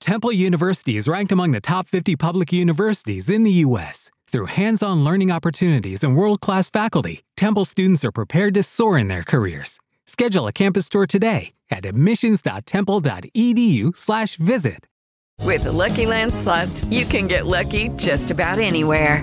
Temple University is ranked among the top 50 public universities in the U.S. Through hands on learning opportunities and world class faculty, Temple students are prepared to soar in their careers. Schedule a campus tour today at admissions.temple.edu/slash visit. With the Lucky Land slots, you can get lucky just about anywhere.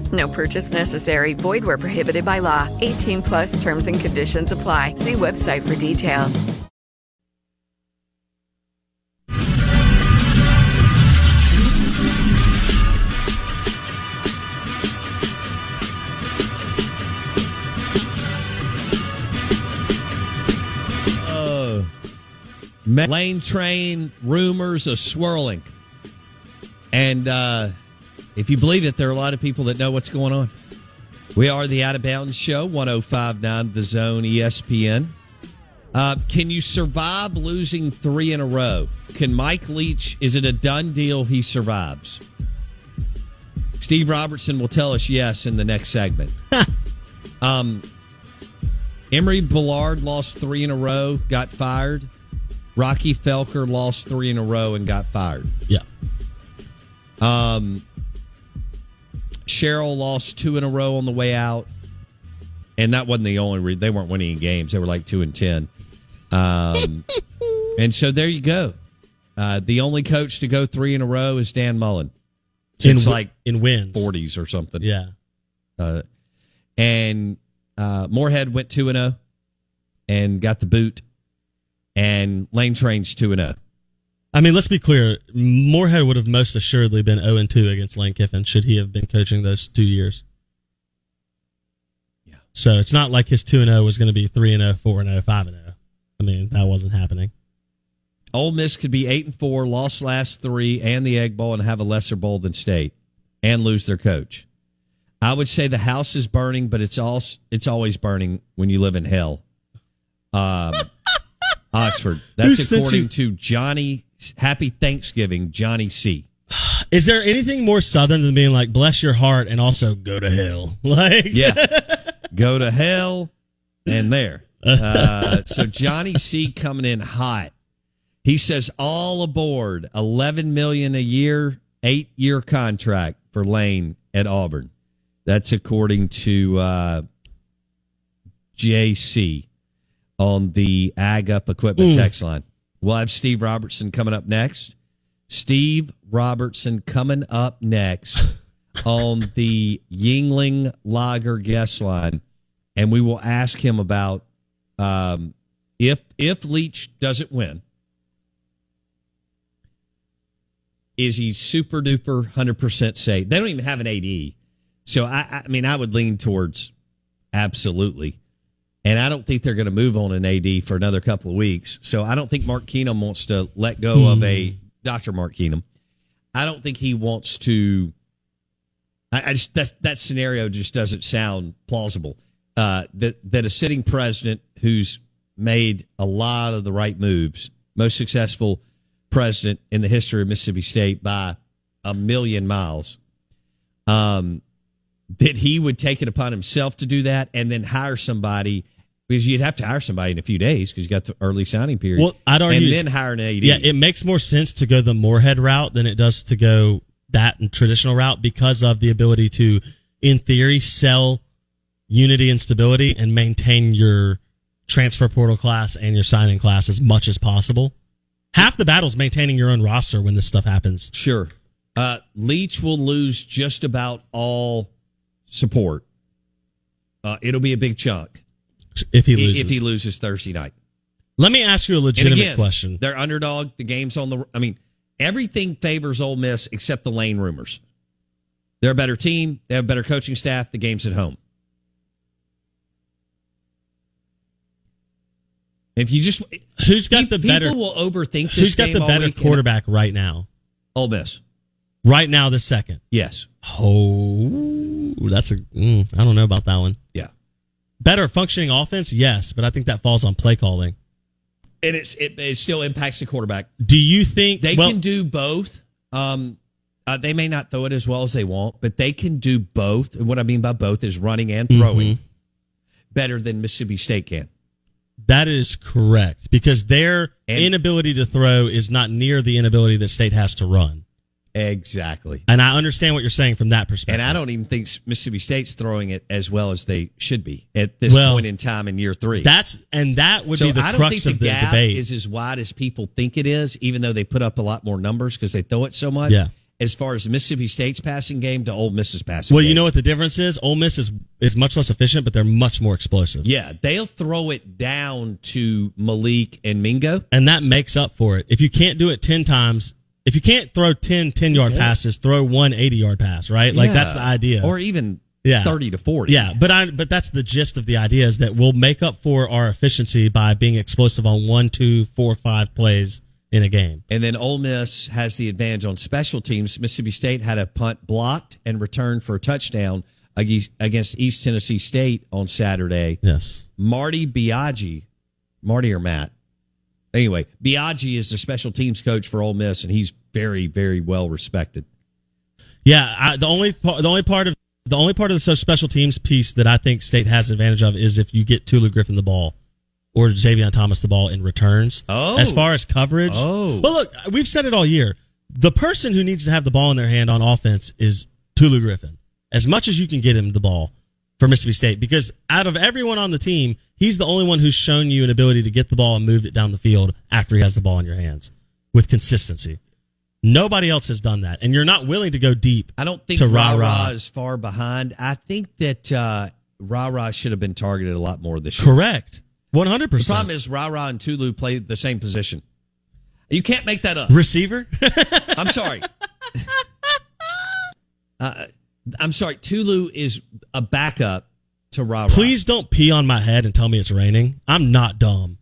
No purchase necessary. Void where prohibited by law. 18 plus terms and conditions apply. See website for details. Oh. Lane train rumors are swirling. And uh, if you believe it, there are a lot of people that know what's going on. We are the Out of Bounds Show, 1059 The Zone ESPN. Uh, can you survive losing three in a row? Can Mike Leach, is it a done deal he survives? Steve Robertson will tell us yes in the next segment. um, Emory Bellard lost three in a row, got fired. Rocky Felker lost three in a row and got fired. Yeah. Um, Sherrill lost two in a row on the way out, and that wasn't the only reason. They weren't winning games; they were like two and ten. Um, and so there you go. Uh, the only coach to go three in a row is Dan Mullen. Since in, like in wins, forties or something. Yeah. Uh, and uh, Moorhead went two and zero, and got the boot. And Lane Train's two and zero. I mean, let's be clear. Moorhead would have most assuredly been 0 2 against Lane Kiffin should he have been coaching those two years. Yeah. So it's not like his 2 0 was going to be 3 0, 4 0, 5 0. I mean, that wasn't happening. Ole Miss could be 8 and 4, lost last three and the Egg Bowl, and have a lesser bowl than State and lose their coach. I would say the house is burning, but it's all it's always burning when you live in hell. Um, Oxford. That's according you- to Johnny. Happy Thanksgiving, Johnny C. Is there anything more southern than being like, bless your heart and also go to hell? Like, Yeah. Go to hell and there. Uh, so Johnny C coming in hot. He says all aboard, eleven million a year, eight year contract for Lane at Auburn. That's according to uh, JC on the Ag Up Equipment Mm. text line. We'll have Steve Robertson coming up next. Steve Robertson coming up next on the Yuengling Lager guest line, and we will ask him about um, if if Leach doesn't win, is he super duper hundred percent safe? They don't even have an AD, so I, I mean I would lean towards absolutely. And I don't think they're going to move on an AD for another couple of weeks. So I don't think Mark Keenum wants to let go of a Dr. Mark Keenum. I don't think he wants to. I, I just that that scenario just doesn't sound plausible. Uh, that that a sitting president who's made a lot of the right moves, most successful president in the history of Mississippi State by a million miles, um, that he would take it upon himself to do that and then hire somebody because you'd have to hire somebody in a few days because you got the early signing period. Well, I'd argue and then hire an AD. Yeah, it makes more sense to go the Moorhead route than it does to go that traditional route because of the ability to, in theory, sell unity and stability and maintain your transfer portal class and your signing class as much as possible. Half the battle's maintaining your own roster when this stuff happens. Sure. Uh, Leach will lose just about all support. Uh, it'll be a big chunk. if he loses. if he loses Thursday night. Let me ask you a legitimate again, question. they're underdog. The game's on the. I mean, everything favors Ole Miss except the lane rumors. They're a better team. They have a better coaching staff. The game's at home. If you just Who's got the better people will overthink this Who's got the better quarterback right now? Ole Miss. Right now, the second. Yes. Oh, that's a. Mm, I don't know about that one. Yeah. Better functioning offense, yes, but I think that falls on play calling. And it's it, it still impacts the quarterback. Do you think They well, can do both. Um, uh, they may not throw it as well as they want, but they can do both. And what I mean by both is running and throwing Mm-hmm. better than Mississippi State can. That is correct because their And- inability to throw is not near the inability that state has to run. Exactly. And I understand what you're saying from that perspective. And I don't even think Mississippi State's throwing it as well as they should be at this Well, point in time in year three. That's and that would so be the I don't crux think of the the gap debate. is as wide as people think it is, even though they put up a lot more numbers because they throw it so much. Yeah. As far as Mississippi State's passing game to Ole Miss's passing well, game. you know what the difference is? Ole Miss is is much less efficient, but they're much more explosive. Yeah, they'll throw it down to Malik and Mingo. And that makes up for it. If you can't do it 10 times, if you can't throw 10 10 yard passes, throw one 80 yard pass, right? Like that's the idea. Or even Yeah. 30 to 40. Yeah, but I but that's the gist of the idea is that we'll make up for our efficiency by being explosive on one, two, four, five plays in a game. And then Ole Miss has the advantage on special teams. Mississippi State had a punt blocked and returned for a touchdown against East Tennessee State on Saturday. Yes. Marty Biagi, Marty or Matt? Anyway, Biagi is the special teams coach for Ole Miss, and he's very, very well respected. Yeah, I, the only part, the only part of the only part of the special teams piece that I think State has advantage of is if you get Tulu Griffin the ball or Xavier Thomas the ball in returns. Oh. as far as coverage. Oh. well, look, we've said it all year. The person who needs to have the ball in their hand on offense is Tulu Griffin. As much as you can get him the ball for Mississippi State, because out of everyone on the team, he's the only one who's shown you an ability to get the ball and move it down the field after he has the ball in your hands with consistency. Nobody else has done that, and you're not willing to go deep. I don't think to Ra rah Ra rah. is far behind. I think that uh, Ra Ra should have been targeted a lot more this year. Correct, one hundred The percent. problem is Ra Ra and Tulu play the same position. You can't make that up. Receiver, I'm sorry. uh, I'm sorry. Tulu is a backup to Ra. please don't pee on my head and tell me it's raining. I'm not dumb.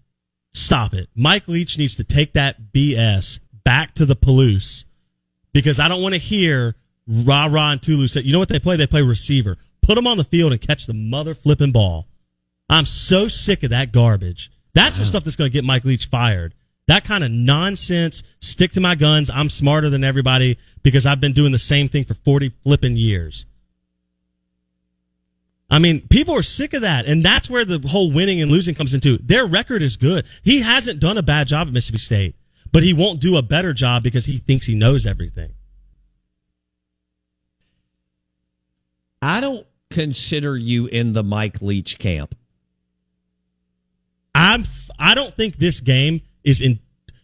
Stop it. Mike Leach needs to take that BS back to the Palouse because I don't want to hear rah rah and Tulu say, you know what they play? They play receiver. Put them on the field and catch the mother flipping ball. I'm so sick of that garbage. That's the stuff that's going to get Mike Leach fired. That kind of nonsense, stick to my guns. I'm smarter than everybody because I've been doing the same thing for 40 flipping years. I mean, people are sick of that. And that's where the whole winning and losing comes into. Their record is good. He hasn't done a bad job at Mississippi State, but he won't do a better job because he thinks he knows everything. I don't consider you in the Mike Leach camp. I'm, I don't think this game is in,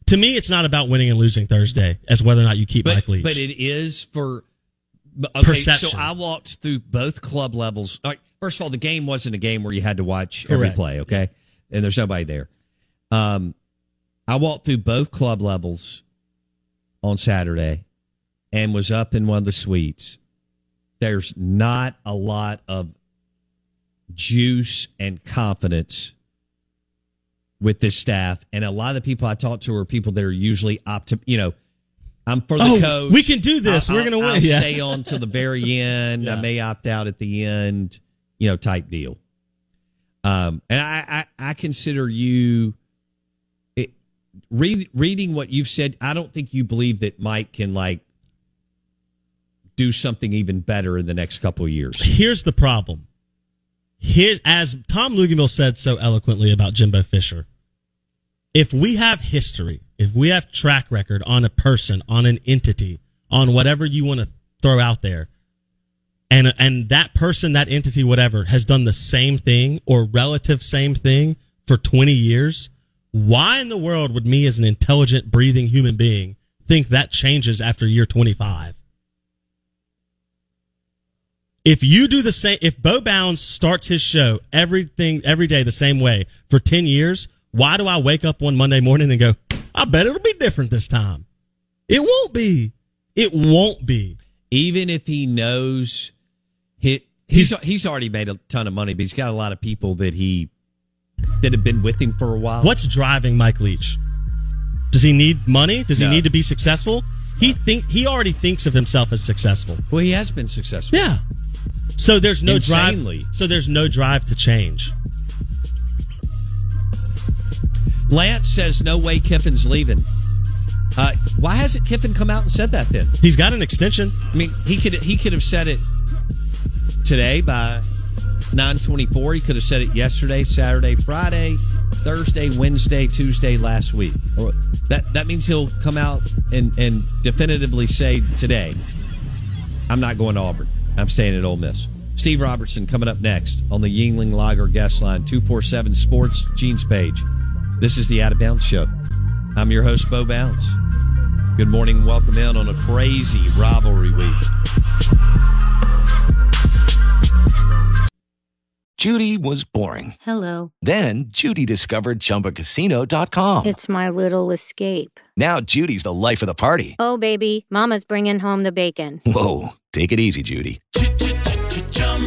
to me, it's not about winning and losing Thursday as whether or not you keep But, Mike Leach. but it is for okay, Perception. So I walked through both club levels. All right, first of all, the game wasn't a game where you had to watch every play. Okay, and there's nobody there. Um, I walked through both club levels on Saturday, and was up in one of the suites. There's not a lot of juice and confidence with this staff, and a lot of the people I talk to are people that are usually optim. You know, I'm for the Oh, coach. we can do this. We're gonna win. I'll Yeah. stay on to the very end. I may opt out at the end. You know, type deal. Um, and I, I, I consider you. It, read, reading what you've said, I don't think you believe that Mike can like do something even better in the next couple of years. Here's the problem. His, as Tom Luginbill said so eloquently about Jimbo Fisher, if we have history, if we have track record on a person, on an entity, on whatever you want to throw out there, and and that person, that entity, whatever, has done the same thing or relative same thing for 20 years, why in the world would me as an intelligent, breathing human being think that changes after year 25? If you do the same, if Bo Bounds starts his show everything every day the same way for ten years, why do I wake up one Monday morning and go, I bet it'll be different this time? It won't be. It won't be. Even if he knows he, he's he's already made a ton of money, but he's got a lot of people that he that have been with him for a while. What's driving Mike Leach? Does he need money? Does he need to be successful? He think he already thinks of himself as successful. Well, he has been successful. Yeah. So there's no Insanely. drive. So there's no drive to change. Lance says no way Kiffin's leaving. Uh, why hasn't Kiffin come out and said that then? He's got an extension. I mean, he could he could have said it today by nine twenty four. He could have said it yesterday, Saturday, Friday, Thursday, Wednesday, Tuesday, last week. That that means he'll come out and and definitively say today, I'm not going to Auburn. I'm staying at Ole Miss. Steve Robertson coming up next on the Yuengling Lager guest line two four seven Sports Gene's page. This is the Out of Bounds Show. I'm your host, Bo Bounds. Good morning. Welcome in on a crazy rivalry week. Judy was boring. Hello. Then Judy discovered ChumbaCasino.com. It's my little escape. now Judy's the life of the party. Oh, baby, Mama's bringing home the bacon. Whoa, take it easy, Judy.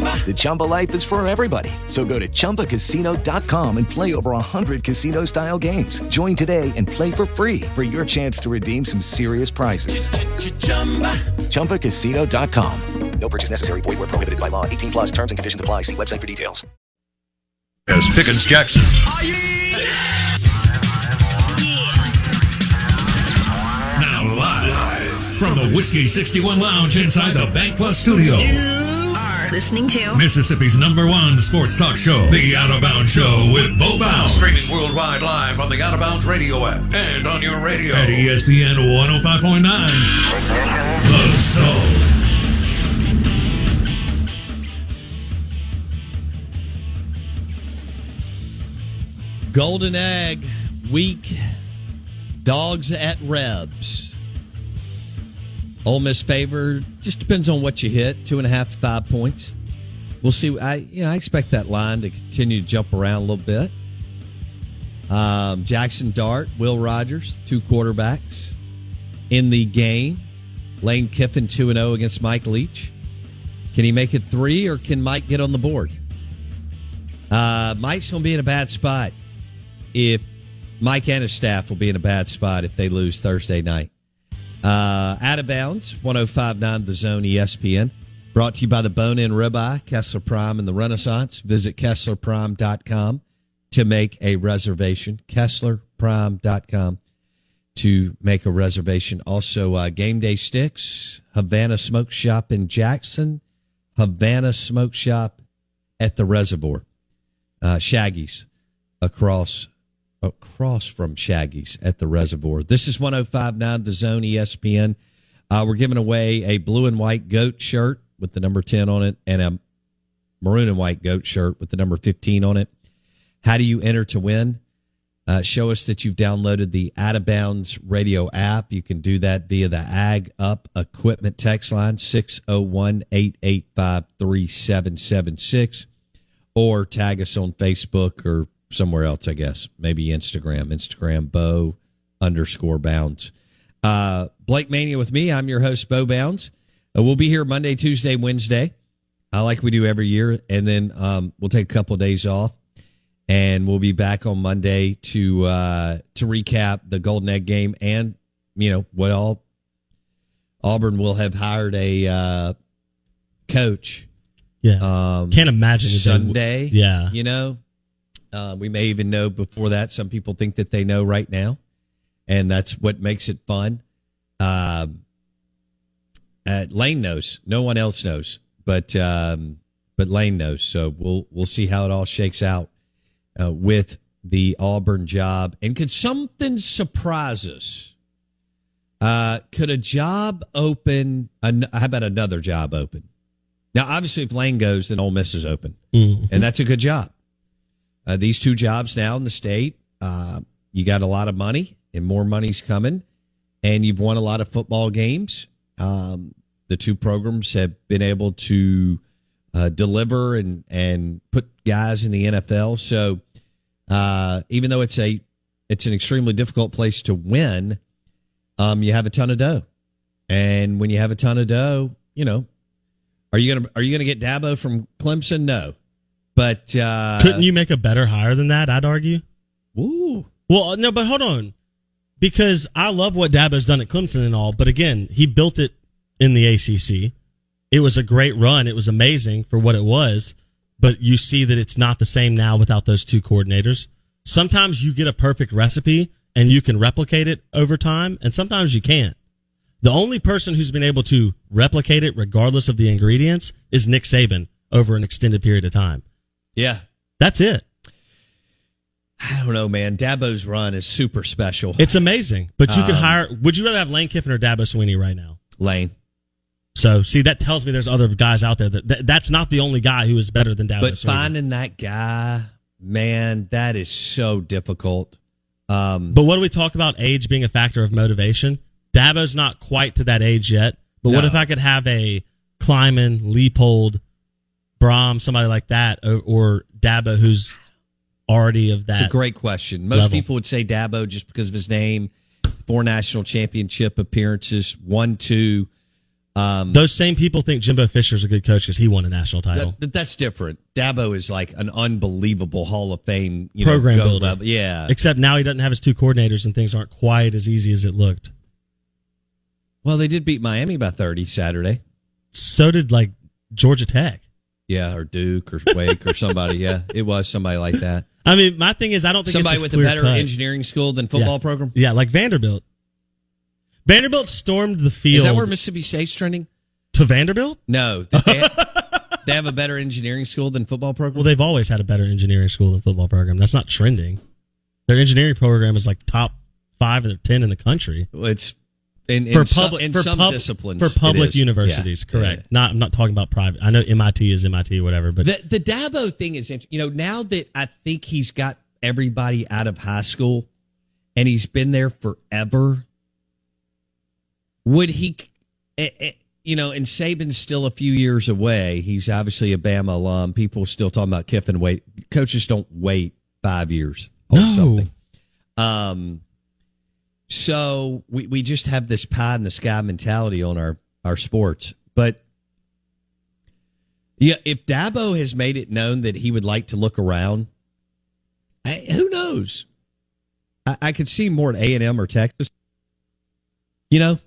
The Chumba life is for everybody. So go to ChumbaCasino.com and play over 100 casino style games. Join today and play for free for your chance to redeem some serious prizes. ChumbaCasino.com. No purchase necessary. Void where prohibited by law. 18 plus terms and conditions apply. See website for details. As Pickens Jackson. Now live from the Whiskey 61 Lounge inside the Bank Plus studio. Are listening to Mississippi's number one sports talk show, The Out of Bounds Show with Bo Bounds. Streaming worldwide live on the Out of Bounds radio app and on your radio at ESPN 105.9. The Zone. Golden Egg Week. Dogs at Rebs. Ole Miss favor just depends on what you hit. Two and a half, to five points. We'll see. I you know I expect that line to continue to jump around a little bit. Um, Jackson Dart, Will Rogers, two quarterbacks in the game. Lane Kiffin two and zero against Mike Leach. Can he make it three, or can Mike get on the board? Uh, Mike's going to be in a bad spot if Mike and his staff will be in a bad spot if they lose Thursday night. Uh, out of bounds, 1059 The Zone ESPN. Brought to you by the Bone In Ribeye, Kessler Prime, and the Renaissance. Visit KesslerPrime.com to make a reservation. KesslerPrime.com to make a reservation. Also, uh, Game Day Sticks, Havana Smoke Shop in Jackson, Havana Smoke Shop at the Reservoir, uh, Shaggy's across across from Shaggy's at the Reservoir. This is 1059 The Zone ESPN. Uh, we're giving away a blue and white goat shirt with the number 10 on it and a maroon and white goat shirt with the number 15 on it. How do you enter to win? Uh, show us that you've downloaded the Out of Bounds radio app. You can do that via the Ag Up Equipment text line 601 885 3776 or tag us on Facebook or somewhere else, I guess. Maybe Instagram, Instagram Bo underscore bounds. Uh, Blake Mania with me. I'm your host, Bo Bounds. Uh, we'll be here Monday, Tuesday, Wednesday, uh, like we do every year. And then um, we'll take a couple of days off. And we'll be back on Monday to uh, to recap the Golden Egg game and you know what all Auburn will have hired a uh, coach Yeah. um, Can't imagine they w- Sunday. Yeah. you know, uh, we may even know before that. Some people think that they know right now, and that's what makes it fun. Um, uh, Lane knows. No one else knows, but um, but Lane knows. So we'll we'll see how it all shakes out uh, with the Auburn job. And could something surprise us? Uh, could a job open? An, how about another job open? Now, obviously, if Lane goes, then Ole Miss is open, Mhm. and that's a good job. Uh, these two jobs now in the state, uh, you got a lot of money, and more money's coming, and you've won a lot of football games. Um, the two programs have been able to uh, deliver and and put guys in the NFL. So uh, even though it's a it's an extremely difficult place to win, um, you have a ton of dough, and when you have a ton of dough, you know, are you gonna are you gonna get Dabo from Clemson? No, but uh, Couldn't you make a better hire than that? I'd argue. Woo. Well, no, but hold on, because I love what Dabo's done at Clemson and all, but again, he built it in the ACC. It was a great run. It was amazing for what it was, but you see that it's not the same now without those two coordinators. Sometimes you get a perfect recipe and you can replicate it over time, and sometimes you can't. The only person who's been able to replicate it, regardless of the ingredients, is Nick Saban over an extended period of time. Yeah, That's it. I don't know, man. Dabo's run is super special. It's amazing. But you could Um, hire. Would you rather have Lane Kiffin or Dabo Swinney right now? Lane. So see, that tells me there's other guys out there that, that that's not the only guy who is better than Dabo But Swinney. finding that guy, man, that is so difficult. Um, But what do we talk about age being a factor of motivation? Dabo's not quite to that age yet. But what if I could have a Kleiman, Leipold, Brohm, somebody like that, or, or Dabo who's already of that? it's a great question. Most level. people would say Dabo just because of his name, four national championship appearances, one, two. Um, Those same people think Jimbo Fisher's a good coach because he won a national title. that- that's different. Dabo is like an unbelievable Hall of Fame you Program know, builder. level. Yeah. Except now he doesn't have his two coordinators and things aren't quite as easy as it looked. Well, they did beat Miami by 30 Saturday. So did like Georgia Tech. Yeah, or Duke or Wake or somebody. Yeah, it was somebody like that. I mean, my thing is, I don't think Somebody it's with a better clear-cut. engineering school than football Yeah. program. Yeah, like Vanderbilt. Vanderbilt stormed the field Is that where Mississippi State's trending? to Vanderbilt. No, they, they have, they have a better engineering school than football program. Well, they've always had a better engineering school than football program. That's not trending. Their engineering program is like top five or ten in the country It's in, in for some, public in for some pub- disciplines for public universities. Yeah. Correct. Not. I'm not talking about private. I know MIT is MIT, whatever. But The the Dabo thing is, you know, now that I think he's got everybody out of high school, and he's been there forever. Would he, eh, eh, you know, and Saban's still a few years away. He's obviously a Bama alum. People still talking about Kiffin. Wait, coaches don't wait five years on No. something. Um, so we we just have this pie in the sky mentality on our our sports, but yeah, if Dabo has made it known that he would like to look around, I, who knows? I, I could see more at A and M or Texas. You know,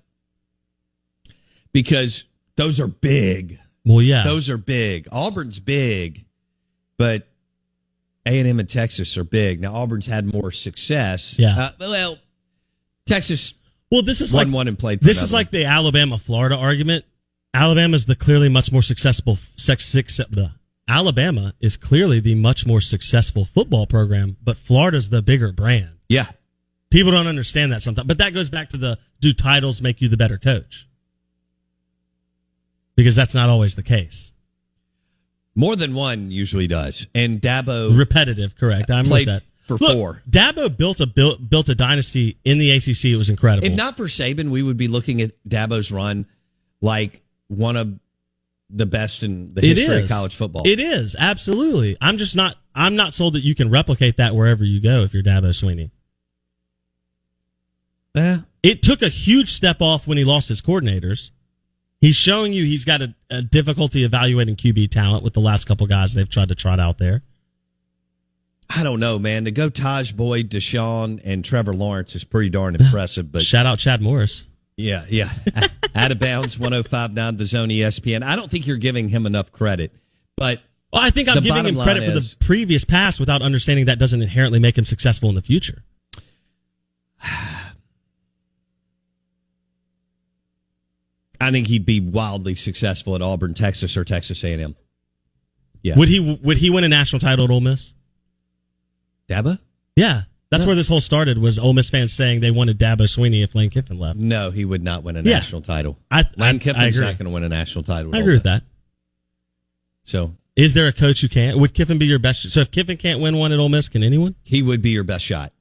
because those are big. well, yeah. Those are big. Auburn's big, but A and M and Texas are big. Now Auburn's had more success. Yeah. Uh, well, Texas well, this is won like one and played. This is like the Alabama Florida argument. Alabama is the clearly much more successful sex six. The Alabama is clearly the much more successful football program, but Florida's the bigger brand. yeah. People don't understand that sometimes, but that goes back to the do titles make you the better coach? Because that's not always the case. More than one usually does, and Dabo Repetitive, correct? I'm played with that. For Look, four. Dabo built a built built a dynasty in the ACC. It was incredible. If not for Saban, we would be looking at Dabo's run like one of the best in the history of college football. It is absolutely. I'm just not. I'm not sold that you can replicate that wherever you go if you're Dabo Swinney. Yeah. It took a huge step off when he lost his coordinators. He's showing you he's got a, a difficulty evaluating QB talent with the last couple guys they've tried to trot out there. I don't know, man. To go Tajh Boyd, Deshaun, and Trevor Lawrence is pretty darn impressive. But Shout out Chad Morris. yeah, yeah. Out of bounds, 1059 the zone ESPN. I don't think you're giving him enough credit. But Well, I think I'm giving him credit line for the previous past without understanding that doesn't inherently make him successful in the future. I think he'd be wildly successful at Auburn, Texas, or Texas A&M. Yeah. Would he would he win a national title at Ole Miss? Dabo? Yeah. That's where this whole started was Ole Miss fans saying they wanted Dabo Swinney if Lane Kiffin left. No, he would not win a Yeah. national title. I, I, Lane I Kiffin's agree. not going to win a national title. I agree with Miss. that. So Is there a coach who can't? Would Kiffin be your best? So if Kiffin can't win one at Ole Miss, can anyone? he would be your best shot.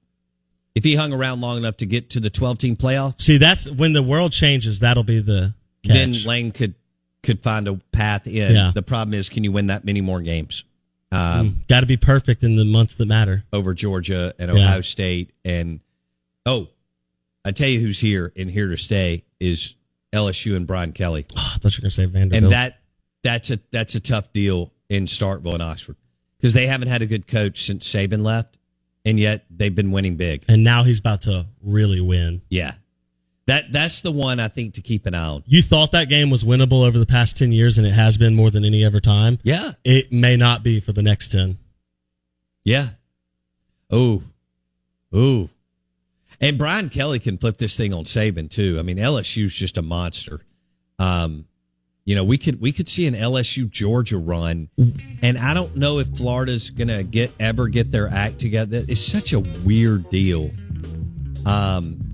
If he hung around long enough to get to the 12 team playoff, See, that's when the world changes. That'll be the catch. then Lane could could find a path in. Yeah. The problem is, can you win that many more games? Um, Got to be perfect in the months that matter. over Georgia and Yeah. Ohio State. And oh, I tell you who's here and here to stay is LSU and Brian Kelly. Oh, I thought you were going to say Vanderbilt. And that that's a that's a tough deal in Starkville and Oxford because they haven't had a good coach since Saban left, and yet they've been winning big. and now he's about to really win. Yeah, that that's the one I think to keep an eye on. You thought that game was winnable over the past 10 years, and it has been more than any other time. Yeah, It may not be for the next 10. yeah. Oh, oh. And Brian Kelly can flip this thing on Saban too. I mean, LSU's just a monster. Um, you know, we could we could see an LSU Georgia run, and I don't know if Florida's gonna get ever get their act together. It's such a weird deal. Um,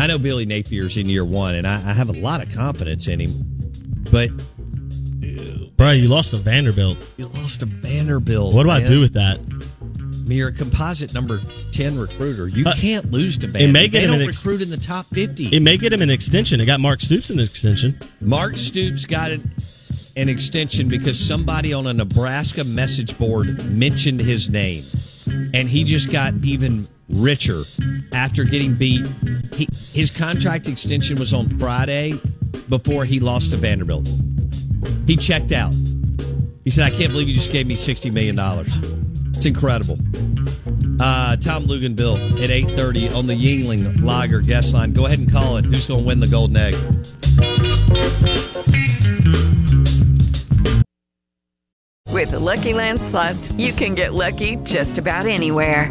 I know Billy Napier's in year one, and I, I have a lot of confidence in him, but Bro, you lost to Vanderbilt. you lost to Vanderbilt. What do I do with that? I mean, you're a composite number ten recruiter. You Uh, can't lose to it Vanderbilt. may get they him don't ex- recruit in the top fifty. It may get him an extension. It got Mark Stoops an extension. Mark Stoops got an, an extension because somebody on a Nebraska message board mentioned his name, and he just got even richer after getting beat. He, his contract extension was on Friday before he lost to Vanderbilt. He checked out. He said, "I can't believe you just gave me sixty million dollars. It's incredible." Uh, Tom Luginbill at eight thirty on the Yuengling Lager guest line. Go ahead and call it. Who's going to win the golden egg? With the Lucky Land slots, you can get lucky just about anywhere.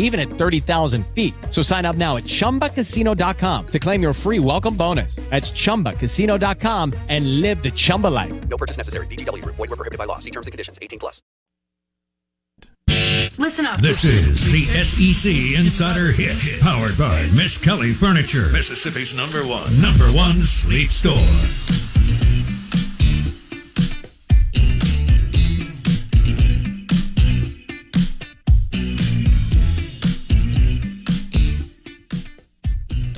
even at 30,000 feet. So sign up now at chumbacasino.com to claim your free welcome bonus. That's chumbacasino.com and live the Chumba life. No purchase necessary. VGW Group. Void were prohibited by law. See terms and conditions. 18 plus. Listen up. This is the SEC Insider Hit, powered by Miskelly Furniture, Mississippi's number one, number one sleep store.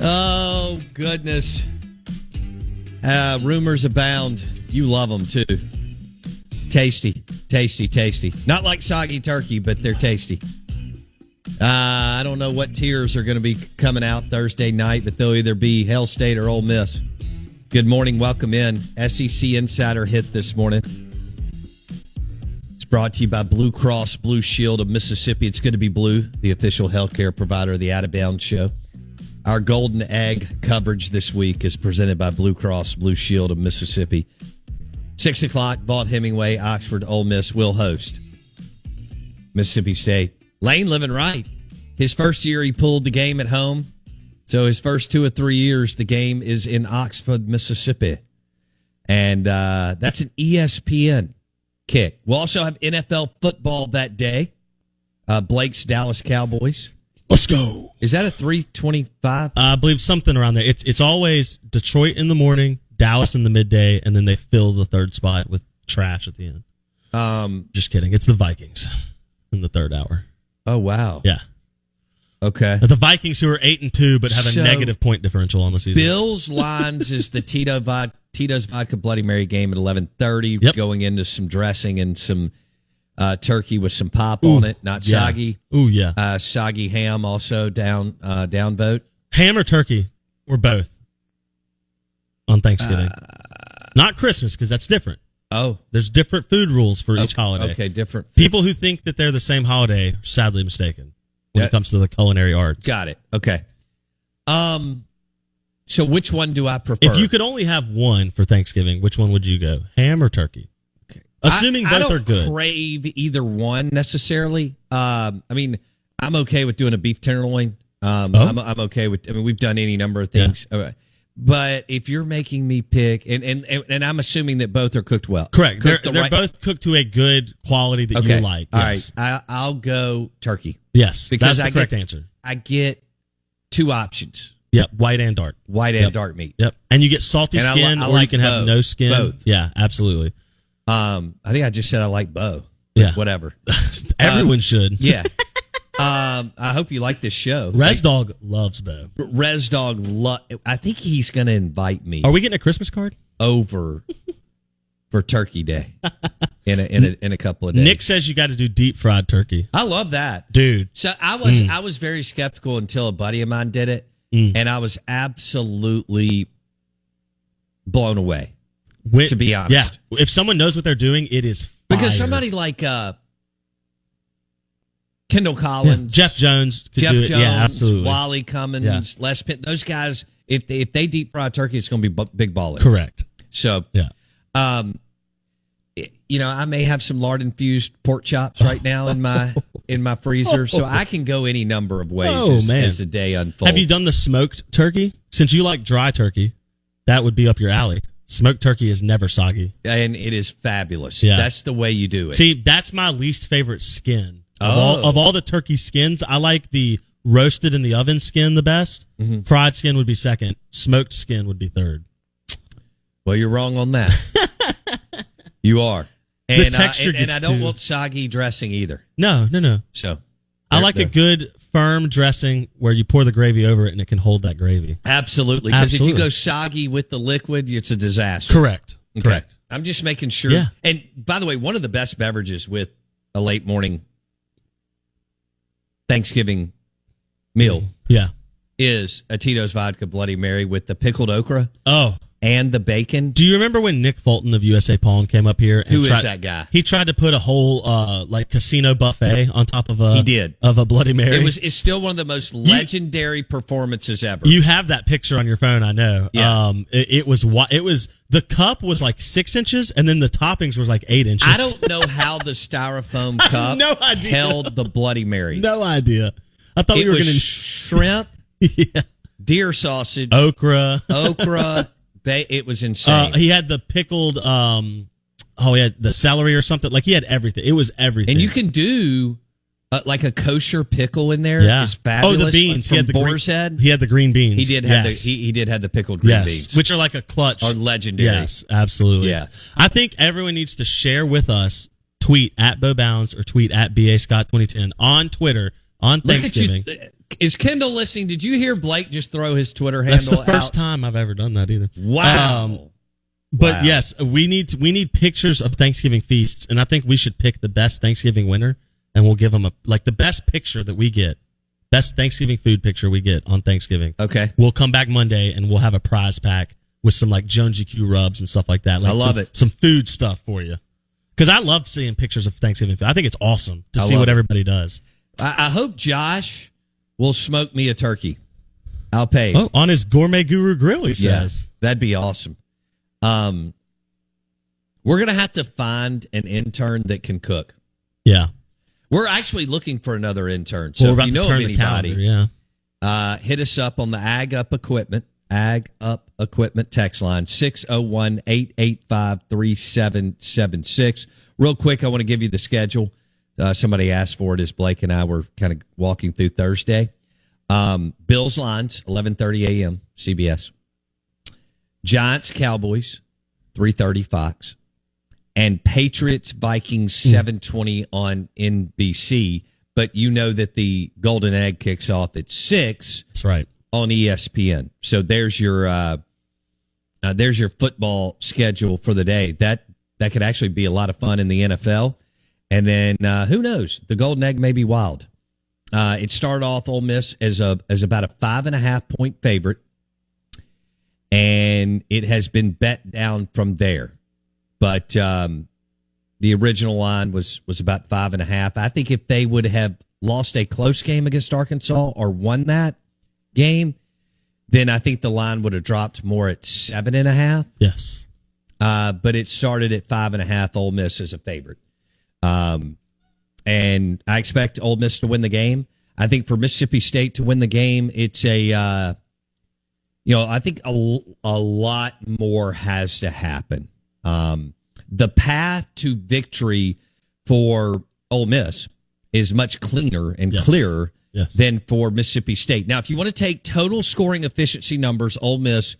Oh goodness! Uh, rumors abound. You love them too. Tasty, tasty, tasty. Not like soggy turkey, but they're tasty. Uh, I don't know what tiers are going to be coming out Thursday night, but they'll either be Hell State or Ole Miss. Good morning, welcome in. SEC Insider hit this morning. It's brought to you by Blue Cross Blue Shield of Mississippi. It's good to be blue, the official healthcare provider of the Out of Bounds Show. Our golden egg coverage this week is presented by Blue Cross Blue Shield of Mississippi. Six o'clock, Vaught Hemingway, Oxford, Ole Miss will host Mississippi State. Lane living right. His first year, he pulled the game at home. So his first two or three years, the game is in Oxford, Mississippi, and uh, that's an ESPN kick. We'll also have NFL football that day. Uh, Blake's Dallas Cowboys. Let's go. Is that a three twenty-five? I believe something around there. It's it's always Detroit in the morning, Dallas in the midday, and then they fill the third spot with trash at the end. Um, Just kidding. It's the Vikings in the third hour. oh wow. Yeah. Okay. The Vikings who are eight and two but have a So- negative point differential on the season. Bills lines is the Tito Vod- Tito's vodka Bloody Mary game at eleven thirty. Yep. Going into some dressing and some uh, turkey with some pop Ooh, on it, not yeah. soggy. Ooh yeah. Uh, soggy ham also down uh, down vote. Ham or turkey or both on Thanksgiving. Uh, Not Christmas because that's different. Oh, There's different food rules for each holiday. okay, different. People who think that they're the same holiday are sadly mistaken when Yeah. it comes to the culinary arts. Got it. Okay. Um. So which one do I prefer? If you could only have one for Thanksgiving, which one would you go? Ham or turkey? Assuming I, both I don't are good. Crave either one necessarily. Um, I mean, I'm okay with doing a beef tenderloin. Um, Oh. I'm, I'm okay with. I mean, we've done any number of things. Uh, But if you're making me pick, and, and and I'm assuming that both are cooked well, Correct. They're, the they're right- both cooked to a good quality that okay. you like. All yes. right, I, I'll go turkey. Yes, because that's the I correct get, answer. I get two options: Yep, white and dark. white and Yep. dark meat. Yep, and you get salty And I skin, I or like you can have no skin. Both. Yeah, absolutely. Um, I think I just said I like Bo. Yeah. whatever. Everyone Um, should. Yeah. um, I hope you like this show. Res Dog loves Bo. Res Dog, lo- I think he's going to invite me Are we getting a Christmas card? over for Turkey Day in a, in a in a couple of days. Nick says you got to do deep fried turkey, I love that, dude. So I was Mm. I was very skeptical until a buddy of mine did it, Mm. and I was absolutely blown away. Wi- to be honest, yeah. If someone knows what they're doing, it is because somebody like uh, Kendall Yeah, Collins, Jeff Jones Jeff. Jones, yeah, absolutely. Wally Cummins, Yeah. Les Pitt, those guys. If they, if they deep fry turkey, it's going to be big baller. Correct. So Yeah. um, it- you know, I may have some lard infused pork chops right now in my in my freezer, so I can go any number of ways Oh, as, man. as the day unfolds. Have you done the smoked turkey? Since you like dry turkey, that would be up your alley. Smoked turkey is never soggy. And it is fabulous. Yeah. That's the way you do it. See, that's my least favorite skin. Of, Oh. all, of all the turkey skins, I like the roasted in the oven skin the best. Mm-hmm. Fried skin would be second. Smoked skin would be third. well, you're wrong on that. you are. The And, uh, texture and, and I don't too- want soggy dressing either. No, no, no. So I like a good firm dressing where you pour the gravy over it and it can hold that gravy. Absolutely. Because if you go soggy with the liquid, it's a disaster. Correct. Okay. Correct. I'm just making sure. Yeah. And by the way, one of the best beverages with a late morning Thanksgiving meal Yeah. is a Tito's vodka Bloody Mary with the pickled okra Oh, and the bacon. do you remember when Nick Fulton of USA Pawn came up here? And Who is tried, that guy? He tried to put a whole uh like casino buffet on top of a He did. of a Bloody Mary. It was it's still one of the most legendary performances ever. You have that picture on your phone, I know. Yeah. Um, it, it was it was the cup was like six inches, and then the toppings was like eight inches. I don't know how the styrofoam cup no idea. held the Bloody Mary. no idea. I thought it we were going to shrimp, yeah. deer sausage, okra. okra. Ba- it was insane. Uh, he had the pickled. Um, oh, he had the celery or something. Like he had everything. It was everything. and you can do uh, like a kosher pickle in there. yeah. It's fabulous. Oh, the beans. From he had the boar's green, head. He had the green beans. He did have Yes. the he, he did have the pickled green yes, beans, which are like a clutch. are legendary. Yes, absolutely. Yeah. I think everyone needs to share with us. Tweet at Bo Bounds or tweet at ba Scott 2010 on Twitter on Thanksgiving. you. Is Kendall listening? Did you hear Blake just throw his Twitter handle? That's the first out? time I've ever done that either. Wow. Um, But Wow. yes, we need to, we need pictures of Thanksgiving feasts, and I think we should pick the best Thanksgiving winner, and we'll give them a like the best picture that we get, best Thanksgiving food picture we get on Thanksgiving. Okay. We'll come back Monday and we'll have a prize pack with some like Jonesy Q rubs and stuff like that. Like I love some, it. Some food stuff for you, because I love seeing pictures of Thanksgiving food. I think it's awesome to I see what it. everybody does. I, I hope Josh will smoke me a turkey. I'll pay. Oh, on his Gourmet Guru Grill, he Yeah, says. that'd be awesome. Um, we're gonna have to find an intern that can cook. Yeah. We're actually looking for another intern. So Well, if you know of anybody, calendar. Yeah. uh, hit us up on the Ag Up Equipment, Ag Up Equipment text line 601 885 3776. Real quick, I want to give you the schedule. Uh, somebody asked for it as Blake and I were kind of walking through Thursday. Um, Bills lines, 11:30 a.m. CBS. Giants Cowboys, 3:30 Fox, and Patriots Vikings 7:20 on NBC. But you know that the Golden Egg kicks off at six. That's right on ESPN. So there's your uh, uh, there's your football schedule for the day. That that could actually be a lot of fun in the NFL. And then uh, who knows? The Golden Egg may be wild. Uh, it started off Ole Miss as a as about a five and a half point favorite, and it has been bet down from there. But um, the original line was was about five and a half. I think if they would have lost a close game against Arkansas or won that game, then I think the line would have dropped more at seven and a half. Yes. Uh, but it started at five and a half. Ole Miss as a favorite. Um, and I expect Ole Miss to win the game. I think for Mississippi State to win the game, it's a, uh, you know, I think a, a lot more has to happen. Um, the path to victory for Ole Miss is much cleaner and Yes. clearer Yes. than for Mississippi State. Now, if you want to take total scoring efficiency numbers, Ole Miss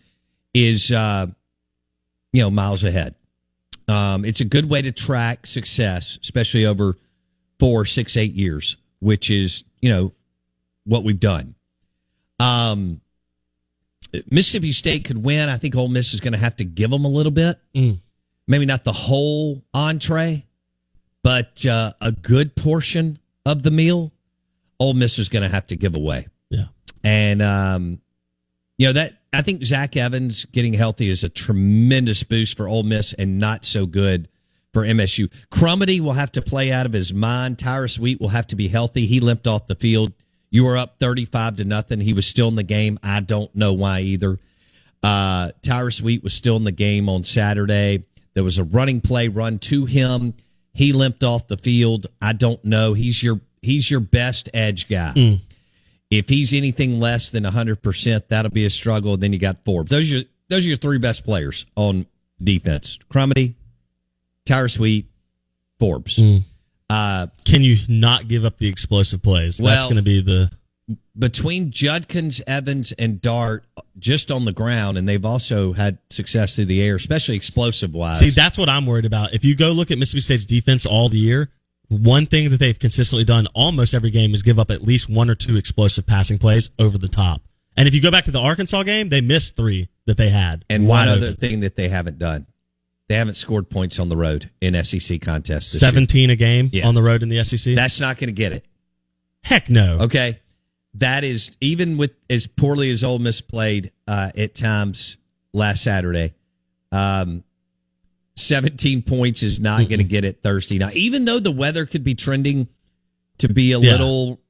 is, uh, you know, miles ahead. Um, it's a good way to track success, especially over four, six, eight years, which is, you know, what we've done. Um, Mississippi State could win. I think Ole Miss is going to have to give them a little bit. Mm. Maybe not the whole entree, but uh, a good portion of the meal. Ole Miss is going to have to give away. Yeah. And um, you know that I think Zach Evans getting healthy is a tremendous boost for Ole Miss and not so good for MSU. Crumedy will have to play out of his mind. Tyrus Wheat will have to be healthy. He limped off the field. You were up thirty-five to nothing. He was still in the game. I don't know why either. Uh, Tyrus Wheat was still in the game on Saturday. There was a running play run to him. He limped off the field. I don't know. He's your he's your best edge guy. Mm. If he's anything less than 100%, that'll be a struggle. Then you got Forbes. Those are your, those are your three best players on defense. Crumedy, Tyrus Wheat, Forbes. Uh, Can you not give up the explosive plays? That's going to be the between Judkins, Evans, and Dart just on the ground, and they've also had success through the air, especially explosive wise. See, that's what I'm worried about. If you go look at Mississippi State's defense all the year, one thing that they've consistently done almost every game is give up at least one or two explosive passing plays over the top. And if you go back to the Arkansas game, they missed three that they had. and one other thing that they haven't done, they haven't scored points on the road in SEC contests. This year. 17 a game Yeah. on the road in the SEC. That's not going to get it. Heck no. Okay, that is even with as poorly as Ole Miss played uh, at times last Saturday. Um, Seventeen points is not going to get it Thursday night, even though the weather could be trending to be a Yeah. little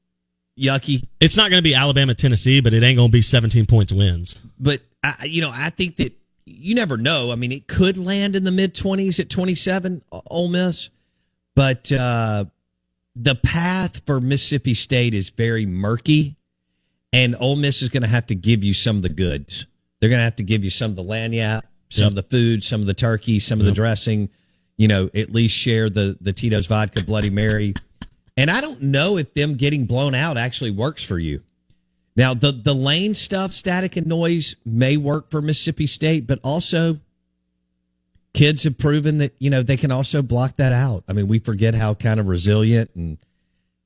yucky. It's not going to be Alabama, Tennessee, but it ain't going to be 17 points wins. But I, you know, I think that you never know. I mean, it could land in the mid twenties at twenty seven, Ole Miss, but uh, the path for Mississippi State is very murky, and Ole Miss is going to have to give you some of the goods. They're going to have to give you some of the lanyard, some of the food, some of the turkey, some of the dressing. You know, at least share the the Tito's vodka Bloody Mary. And I don't know if them getting blown out actually works for you. Now, the the lane stuff, static and noise, may work for Mississippi State, but also kids have proven that you know they can also block that out. I mean, we forget how kind of resilient and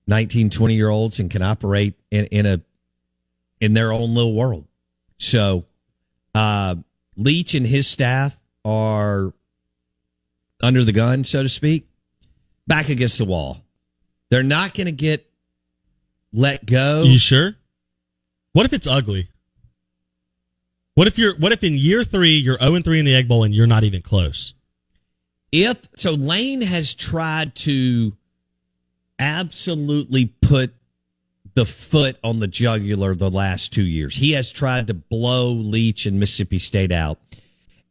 19, 20 year olds and can operate in, in a in their own little world. So, uh, Leach and his staff are under the gun, so to speak, back against the wall. They're not going to get let go. You sure? What if it's ugly? What if you're what if in year 3 you're 0 and 3 in the Egg Bowl and you're not even close? if so lane has tried to absolutely put the foot on the jugular the last two years he has tried to blow leach and mississippi state out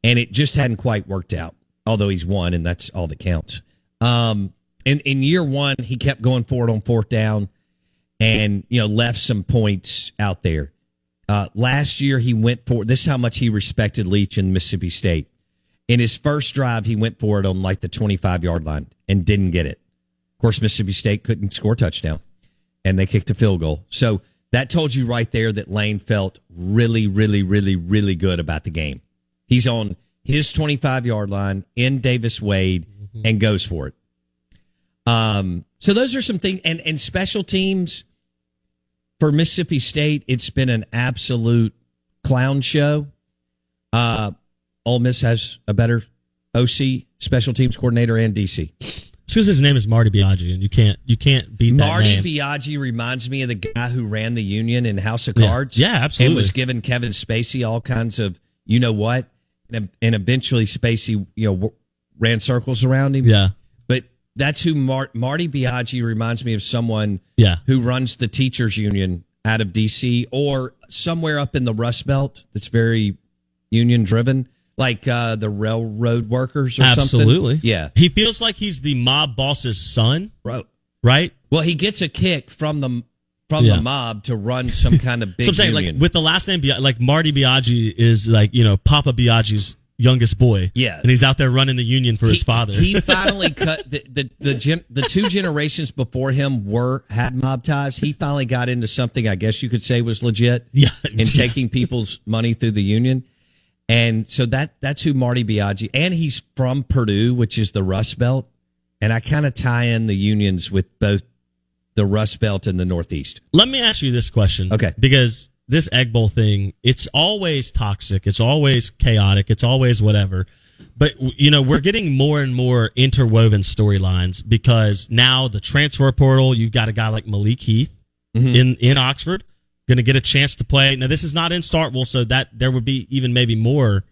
and it just hadn't quite worked out although he's won and that's all that counts um in, in year one he kept going forward on fourth down and you know left some points out there. Uh, last year he went for this. Is how much he respected Leach and Mississippi State. In his first drive, he went for it on like the 25 yard line and didn't get it. Of course, Mississippi State couldn't score touchdown, and they kicked a field goal. So that told you right there that Lane felt really, really, really, really good about the game. He's on his 25 yard line in Davis Wade and goes for it. Um, so those are some things, and and special teams for Mississippi State. It's been an absolute clown show. Uh, Ole Miss has a better OC, special teams coordinator, and DC. It's because his name is Marty Biagi, and you can't you can't beat that Marty name. Biagi reminds me of the guy who ran the union in House of Cards. Yeah, absolutely. And was giving Kevin Spacey all kinds of you know what, and, and eventually Spacey you know ran circles around him. Yeah. But that's who Mar- Marty Biagi reminds me of someone Yeah. who runs the teachers union out of DC or somewhere up in the Rust Belt that's very union driven, like uh, the railroad workers or something. Absolutely. Yeah. He feels like he's the mob boss's son, Right. right? Well, he gets a kick from the from Yeah. the mob to run some kind of big so I'm saying, union. like, with the last name, Bia- like Marty Biagi is like you know Papa Biagi's youngest boy. Yeah. and he's out there running the union for his father. he finally cut the the the, gen, the two generations before him were had mob ties. He finally got into something I guess you could say was legit. Yeah. in taking people's money through the union, and so that that's who Marty Biagi, and he's from Purdue, which is the Rust Belt, and I kind of tie in the unions with both the Rust Belt and the Northeast. Let me ask you this question. Okay. Because this Egg Bowl thing, it's always toxic. It's always chaotic. It's always whatever. But, you know, we're getting more and more interwoven storylines because now the transfer portal, you've got a guy like Malik Heath mm-hmm. in, in Oxford going to get a chance to play. Now, this is not in Starkville, so that there would be even maybe more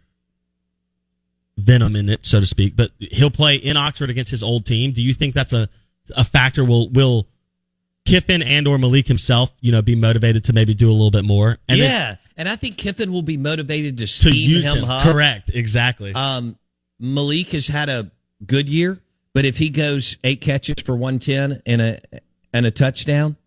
venom in it, so to speak. But he'll play in Oxford against his old team. Do you think that's a, a factor? Will, will, Kiffin and or Malik himself, you know, be motivated to maybe do a little bit more. And then yeah, and I think Kiffin will be motivated to to use him, him. up. Correct. Exactly. Um, Malik has had a good year, but if he goes eight catches for one ten and a and a touchdown,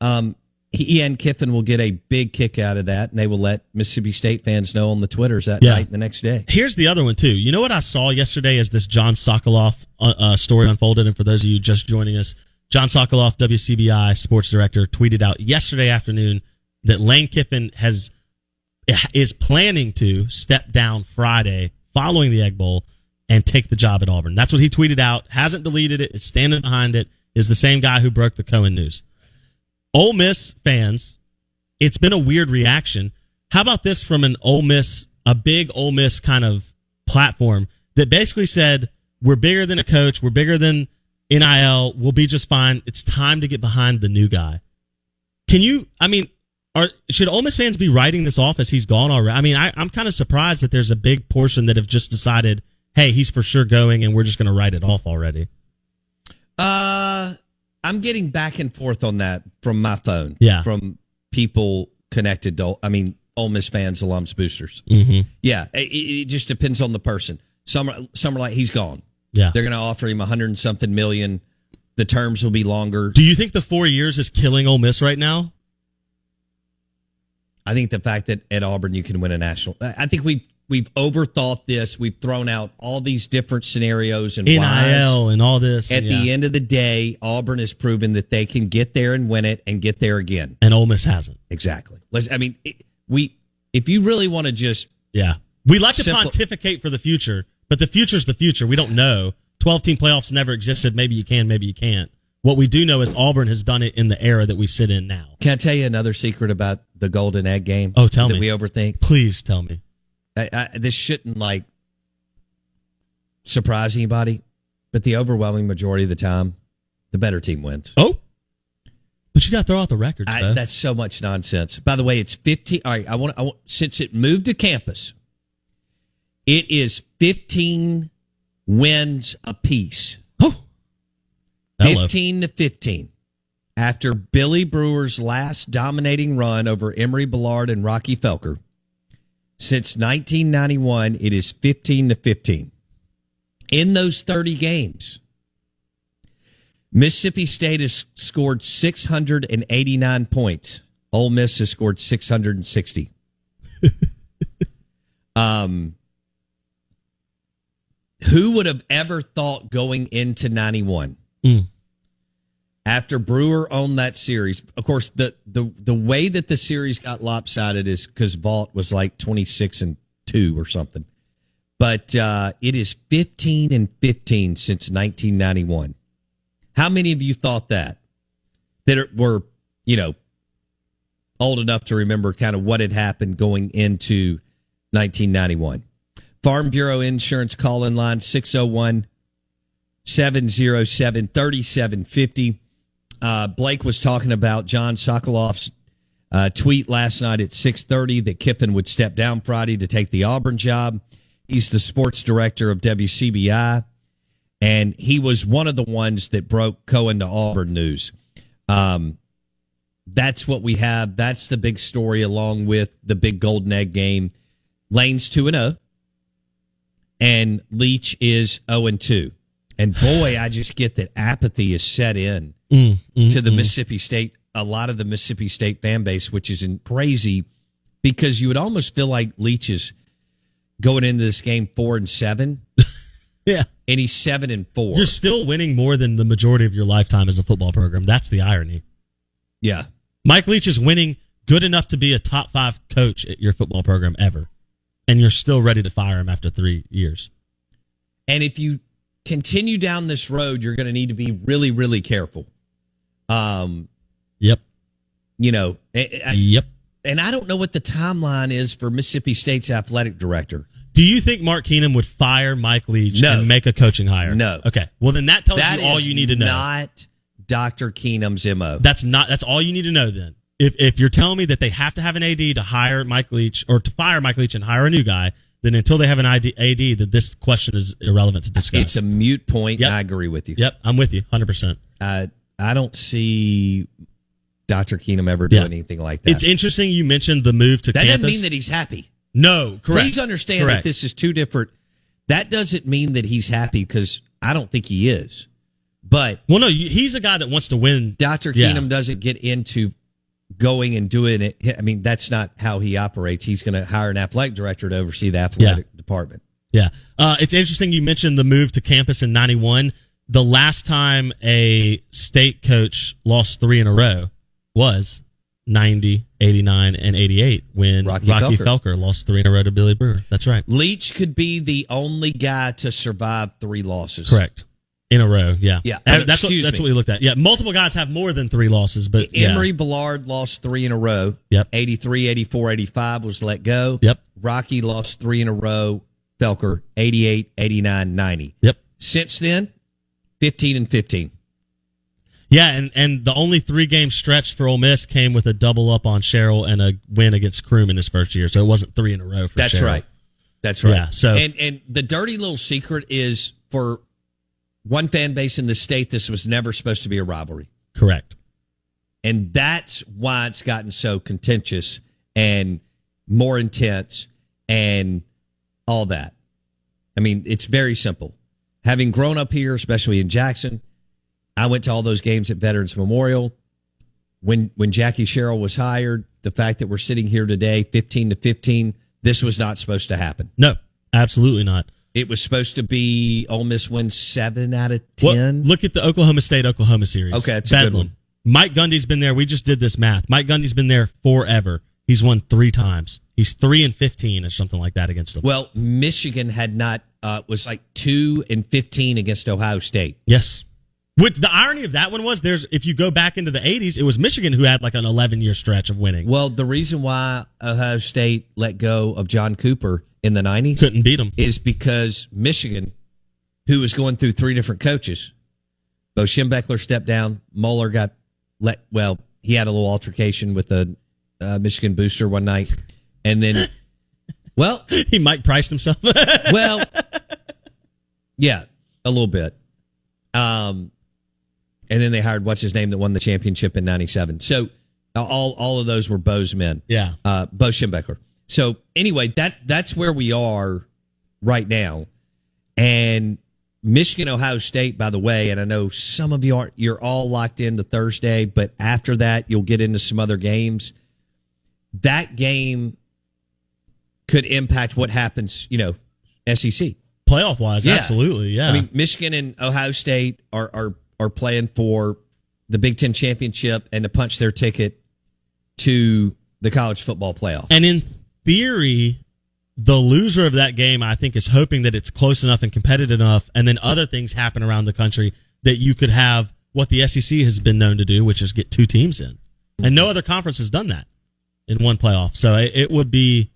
um, and Kiffin will get a big kick out of that, and they will let Mississippi State fans know on the twitters that Yeah. night the next day. Here's the other one too. You know what I saw yesterday as this John Sokoloff uh, uh, story unfolded, and for those of you just joining us, John Sokoloff, WCBI sports director, tweeted out yesterday afternoon that Lane Kiffin has is planning to step down Friday following the Egg Bowl and take the job at Auburn. That's what he tweeted out. Hasn't deleted it. Is standing behind it. Is the same guy who broke the Cohen news. Ole Miss fans, it's been a weird reaction. How about this from an Ole Miss, a big Ole Miss kind of platform that basically said, we're bigger than a coach. We're bigger than NIL. We'll be just fine. It's time to get behind the new guy. Can you, I mean, are, should Ole Miss fans be writing this off as he's gone already? I mean, I, I'm kind of surprised that there's a big portion that have just decided, hey, he's for sure going and we're just going to write it off already. Uh, I'm getting back and forth on that from my phone. Yeah. from people connected to. I mean, Ole Miss fans, alums, boosters. Mm-hmm. Yeah, it, it just depends on the person. Some are, some are like he's gone. Yeah. They're going to offer him a hundred and something million. The terms will be longer. Do you think the four years is killing Ole Miss right now? I think the fact that at Auburn you can win a national. I I think we've we've overthought this. We've thrown out all these different scenarios and whys. NIL and all this. At yeah. the end of the day, Auburn has proven that they can get there and win it and get there again. and Ole Miss hasn't. Exactly. Let's. I mean, it, we. If you really want to just Yeah. We like to pontificate for the future, but the future's the future. We don't know. 12 team playoffs never existed. Maybe you can, maybe you can't. What we do know is Auburn has done it in the era that we sit in now. Can I tell you another secret about the Golden Egg game? Oh, tell that me. we overthink. Please tell me. I, I, this shouldn't like surprise anybody, but the overwhelming majority of the time, the better team wins. Oh. But you got to throw out the records, I, that's so much nonsense. By the way, it's 15. All right, I want, I want since it moved to campus, it is 15 wins apiece. Oh. Hello. 15 to 15. After Billy Brewer's last dominating run over Emory Bellard and Rocky Felker, since 1991, it is 15 to 15. In those 30 games, Mississippi State has scored 689 points. Ole Miss has scored 660. um, who would have ever thought going into 91 Mm. After Brewer owned that series? Of course, the the the way that the series got lopsided is because Vaught was like 26 and 2 or something. But uh, it is 15 and 15 since 1991. How many of you thought that? That were, you know, old enough to remember kind of what had happened going into 1991. Farm Bureau Insurance call in line 601 707 3750. Uh, Blake was talking about John Sokoloff's uh, tweet last night at 6:30 that Kiffin would step down Friday to take the Auburn job. He's the sports director of WCBI, and he was one of the ones that broke Cohen to Auburn news. Um, that's what we have. That's the big story, along with the big Golden Egg game. Lane's two and zero, and Leach is zero and two. And boy, I just get that apathy is set in Mm, mm, to the mm. Mississippi State, a lot of the Mississippi State fan base, which is in crazy because you would almost feel like Leach is going into this game four and seven, Yeah. and he's seven and four. You're still winning more than the majority of your lifetime as a football program. That's the irony. yeah, Mike Leach is winning good enough to be a top five coach at your football program ever. And you're still ready to fire him after three years. and if you continue down this road, you're going to need to be really, really careful. Um, Yep. you know, I- I- Yep. and I don't know what the timeline is for Mississippi State's athletic director. Do you think Mark Keenum would fire Mike Leach No. and make a coaching hire? No. Okay. Well, then that tells That you all you need to know. Not Dr. Keenum's mo. That's not. That's all you need to know. Then, if if you're telling me that they have to have an AD to hire Mike Leach or to fire Mike Leach and hire a new guy, then until they have an ID, AD, that this question is irrelevant to discuss. It's a mute point. Yep. I agree with you. Yep, I'm with you, hundred percent. I don't see Dr. Keenum ever doing Yeah. anything like that. It's interesting you mentioned the move to campus. that campus. doesn't mean that he's happy. no, correct. Please understand Correct. that this is two different. That doesn't mean that he's happy because I don't think he is. But Well, no, he's a guy that wants to win. Dr. Yeah. Keenum doesn't get into going and doing it. I mean, that's not how he operates. He's going to hire an athletic director to oversee the athletic department. Yeah. Uh, it's interesting you mentioned the move to campus in 91. The last time a state coach lost three in a row was 90, 89, and 88 when Rocky Rocky, Felker. Felker. lost three in a row to Billy Brewer. That's right. Leach could be the only guy to survive three losses. Correct. In a row. Yeah. Yeah. Uh, that's what, that's what we looked at. Yeah. Multiple guys have more than three losses, but yeah. Emory Bellard lost three in a row. Yep. 83, 84, 85 was let go. Yep. Rocky lost three in a row. Felker, 88, 89, 90. Yep. Since then, 15 and 15. Yeah, and, and the only three game stretch for Ole Miss came with a double up on Sherrill and a win against Croom in his first year. So it wasn't three in a row for That's Sherrill. right. That's right. Yeah, so- and and the dirty little secret is for one fan base in the state, this was never supposed to be a rivalry, Correct. and that's why it's gotten so contentious and more intense and all that. I mean, it's very simple. Having grown up here, especially in Jackson, I went to all those games at Veterans Memorial. When when Jackie Sherrill was hired, the fact that we're sitting here today, fifteen to fifteen, this was not supposed to happen. No, absolutely not. It was supposed to be Ole Miss wins seven out of Well, ten. look at the Oklahoma State Oklahoma series. Okay, that's a good Bedlam. one. Mike Gundy's been there. We just did this math. Mike Gundy's been there forever. He's won three times. He's three and fifteen or something like that against them. well, Michigan had not uh, was like two and fifteen against Ohio State. yes. Which the irony of that one was there's if you go back into the 80s, it was Michigan who had like an 11 year stretch of winning. Well, the reason why Ohio State let go of John Cooper in the nineties Couldn't beat him is because Michigan, who was going through three different coaches, Bo Schembechler stepped down. Moeller got let. Well, he had a little altercation with a uh, Michigan booster one night, and then, well, he Mike priced himself. well, yeah, a little bit. Um, and then they hired what's his name that won the championship in '97. So all all of those were Bo's men. yeah. uh, Bo Schembechler. So anyway, that that's where we are right now, and Michigan, Ohio State, by the way, and I know some of you aren't, you're all locked into Thursday, but after that, you'll get into some other games. That game could impact what happens, you know, SEC. Playoff wise, absolutely. Yeah. I mean, Michigan and Ohio State are, are, are playing for the Big Ten championship and to punch their ticket to the college football playoff. And in theory, the loser of that game, I think, is hoping that it's close enough and competitive enough, and then other things happen around the country that you could have what the SEC has been known to do, which is get two teams in. And no other conference has done that in one playoff. So it, it would be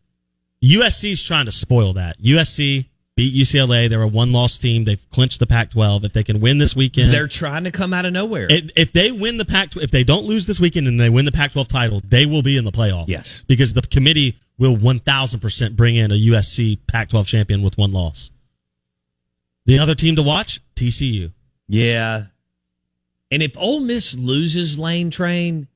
USC's trying to spoil that. USC beat UCLA. They're a one loss team. They've clinched the Pac 12. If they can win this weekend, They're trying to come out of nowhere. if, if they win the Pac, if they don't lose this weekend and they win the Pac-12 title, they will be in the playoff. Yes. because the committee will 1,000% bring in a USC Pac-12 champion with one loss. The other team to watch, TCU. Yeah. And if Ole Miss loses Lane Train,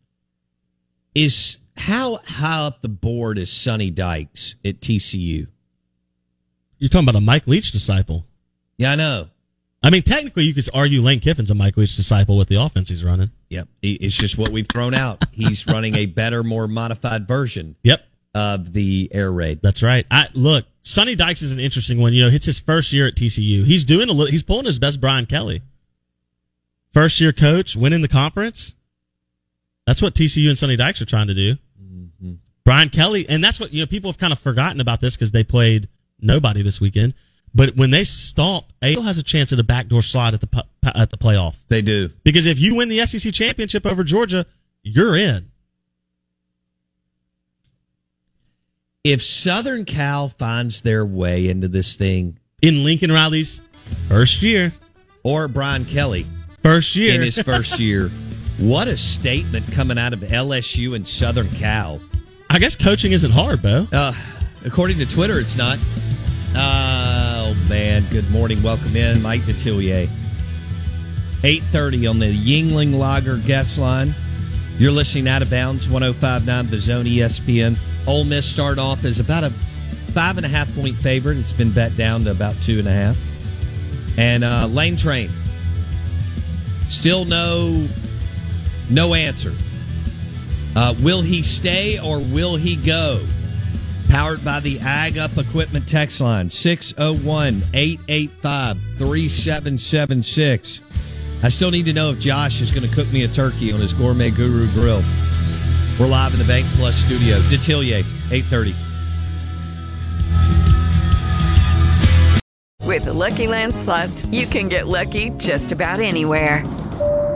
is how high up the board is Sonny Dykes at TCU? You're talking about a Mike Leach disciple. Yeah, I know. I mean, technically, you could argue Lane Kiffin's a Mike Leach disciple with the offense he's running. Yep. It's just what we've thrown out. He's running a better, more modified version Yep. of the air raid. That's right. I look, Sonny Dykes is an interesting one. You know, it's his first year at TCU. He's doing a little. He's pulling his best Brian Kelly. First year coach, winning the conference. That's what TCU and Sonny Dykes are trying to do. Brian Kelly, and that's what you know. People have kind of forgotten about this because they played nobody this weekend. But when they stomp, A has a chance at a backdoor slide at the at the playoff. They do. Because if you win the SEC championship over Georgia, you're in. If Southern Cal finds their way into this thing, In Lincoln Riley's first year, or Brian Kelly first year in his first year, what a statement coming out of LSU and Southern Cal. I guess coaching isn't hard, Bo. Uh, according to Twitter, it's not. Uh, oh man! Good morning, welcome in, Mike Detillier. Eight thirty on the Yuengling Lager guest line. You're listening out of bounds, 105.9 The Zone ESPN. Ole Miss start off as about a five and a half point favorite. It's been bet down to about two and a half. And uh, Lane Train still no no answer. Uh, will he stay or will he go? Powered by the Ag Up Equipment text line 601 885 3776. I still need to know if Josh is going to cook me a turkey on his Gourmet Guru grill. We're live in the Bank Plus studio. Detillier, 830. With the Lucky Land slots, you can get lucky just about anywhere.